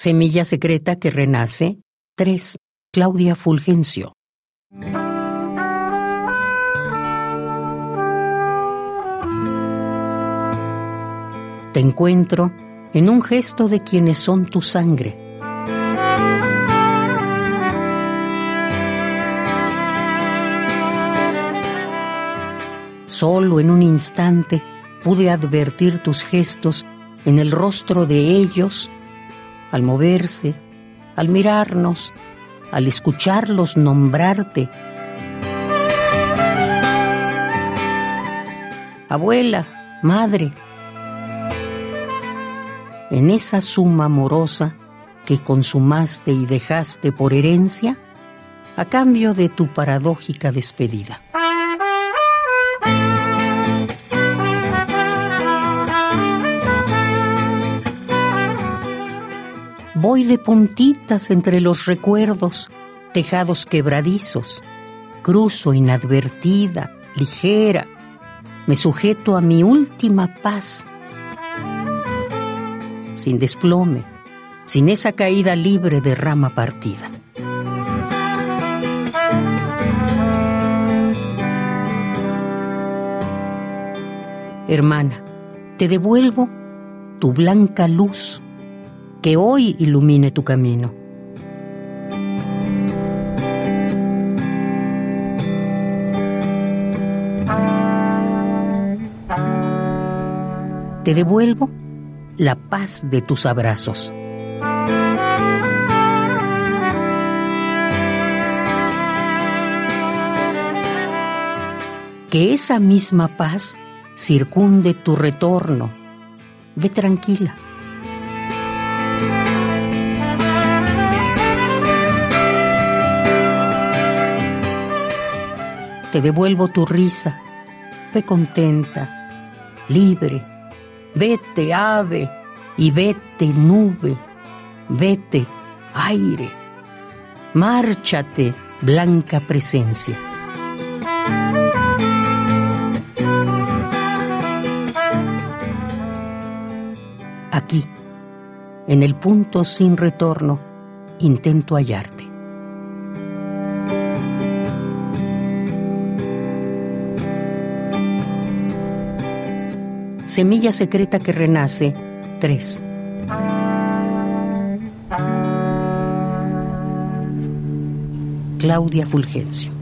Semilla secreta que renace. 3. Claudia Fulgencio. Te encuentro en un gesto de quienes son tu sangre. Solo en un instante pude advertir tus gestos en el rostro de ellos, al moverse, al mirarnos, al escucharlos nombrarte. Abuela, madre, en esa suma amorosa que consumaste y dejaste por herencia a cambio de tu paradójica despedida. Voy de puntitas entre los recuerdos, tejados quebradizos, cruzo inadvertida, ligera, me sujeto a mi última paz sin desplome, sin esa caída libre de rama partida. Hermana, te devuelvo tu blanca luz que hoy ilumine tu camino. Te devuelvo la paz de tus abrazos. Que esa misma paz circunde tu retorno. Ve tranquila. Te devuelvo tu risa. Ve contenta, libre Vete ave y vete nube, vete aire, márchate blanca presencia. Aquí, en el punto sin retorno, intento hallarte. Semilla secreta que renace. 3. Claudia Fulgencio.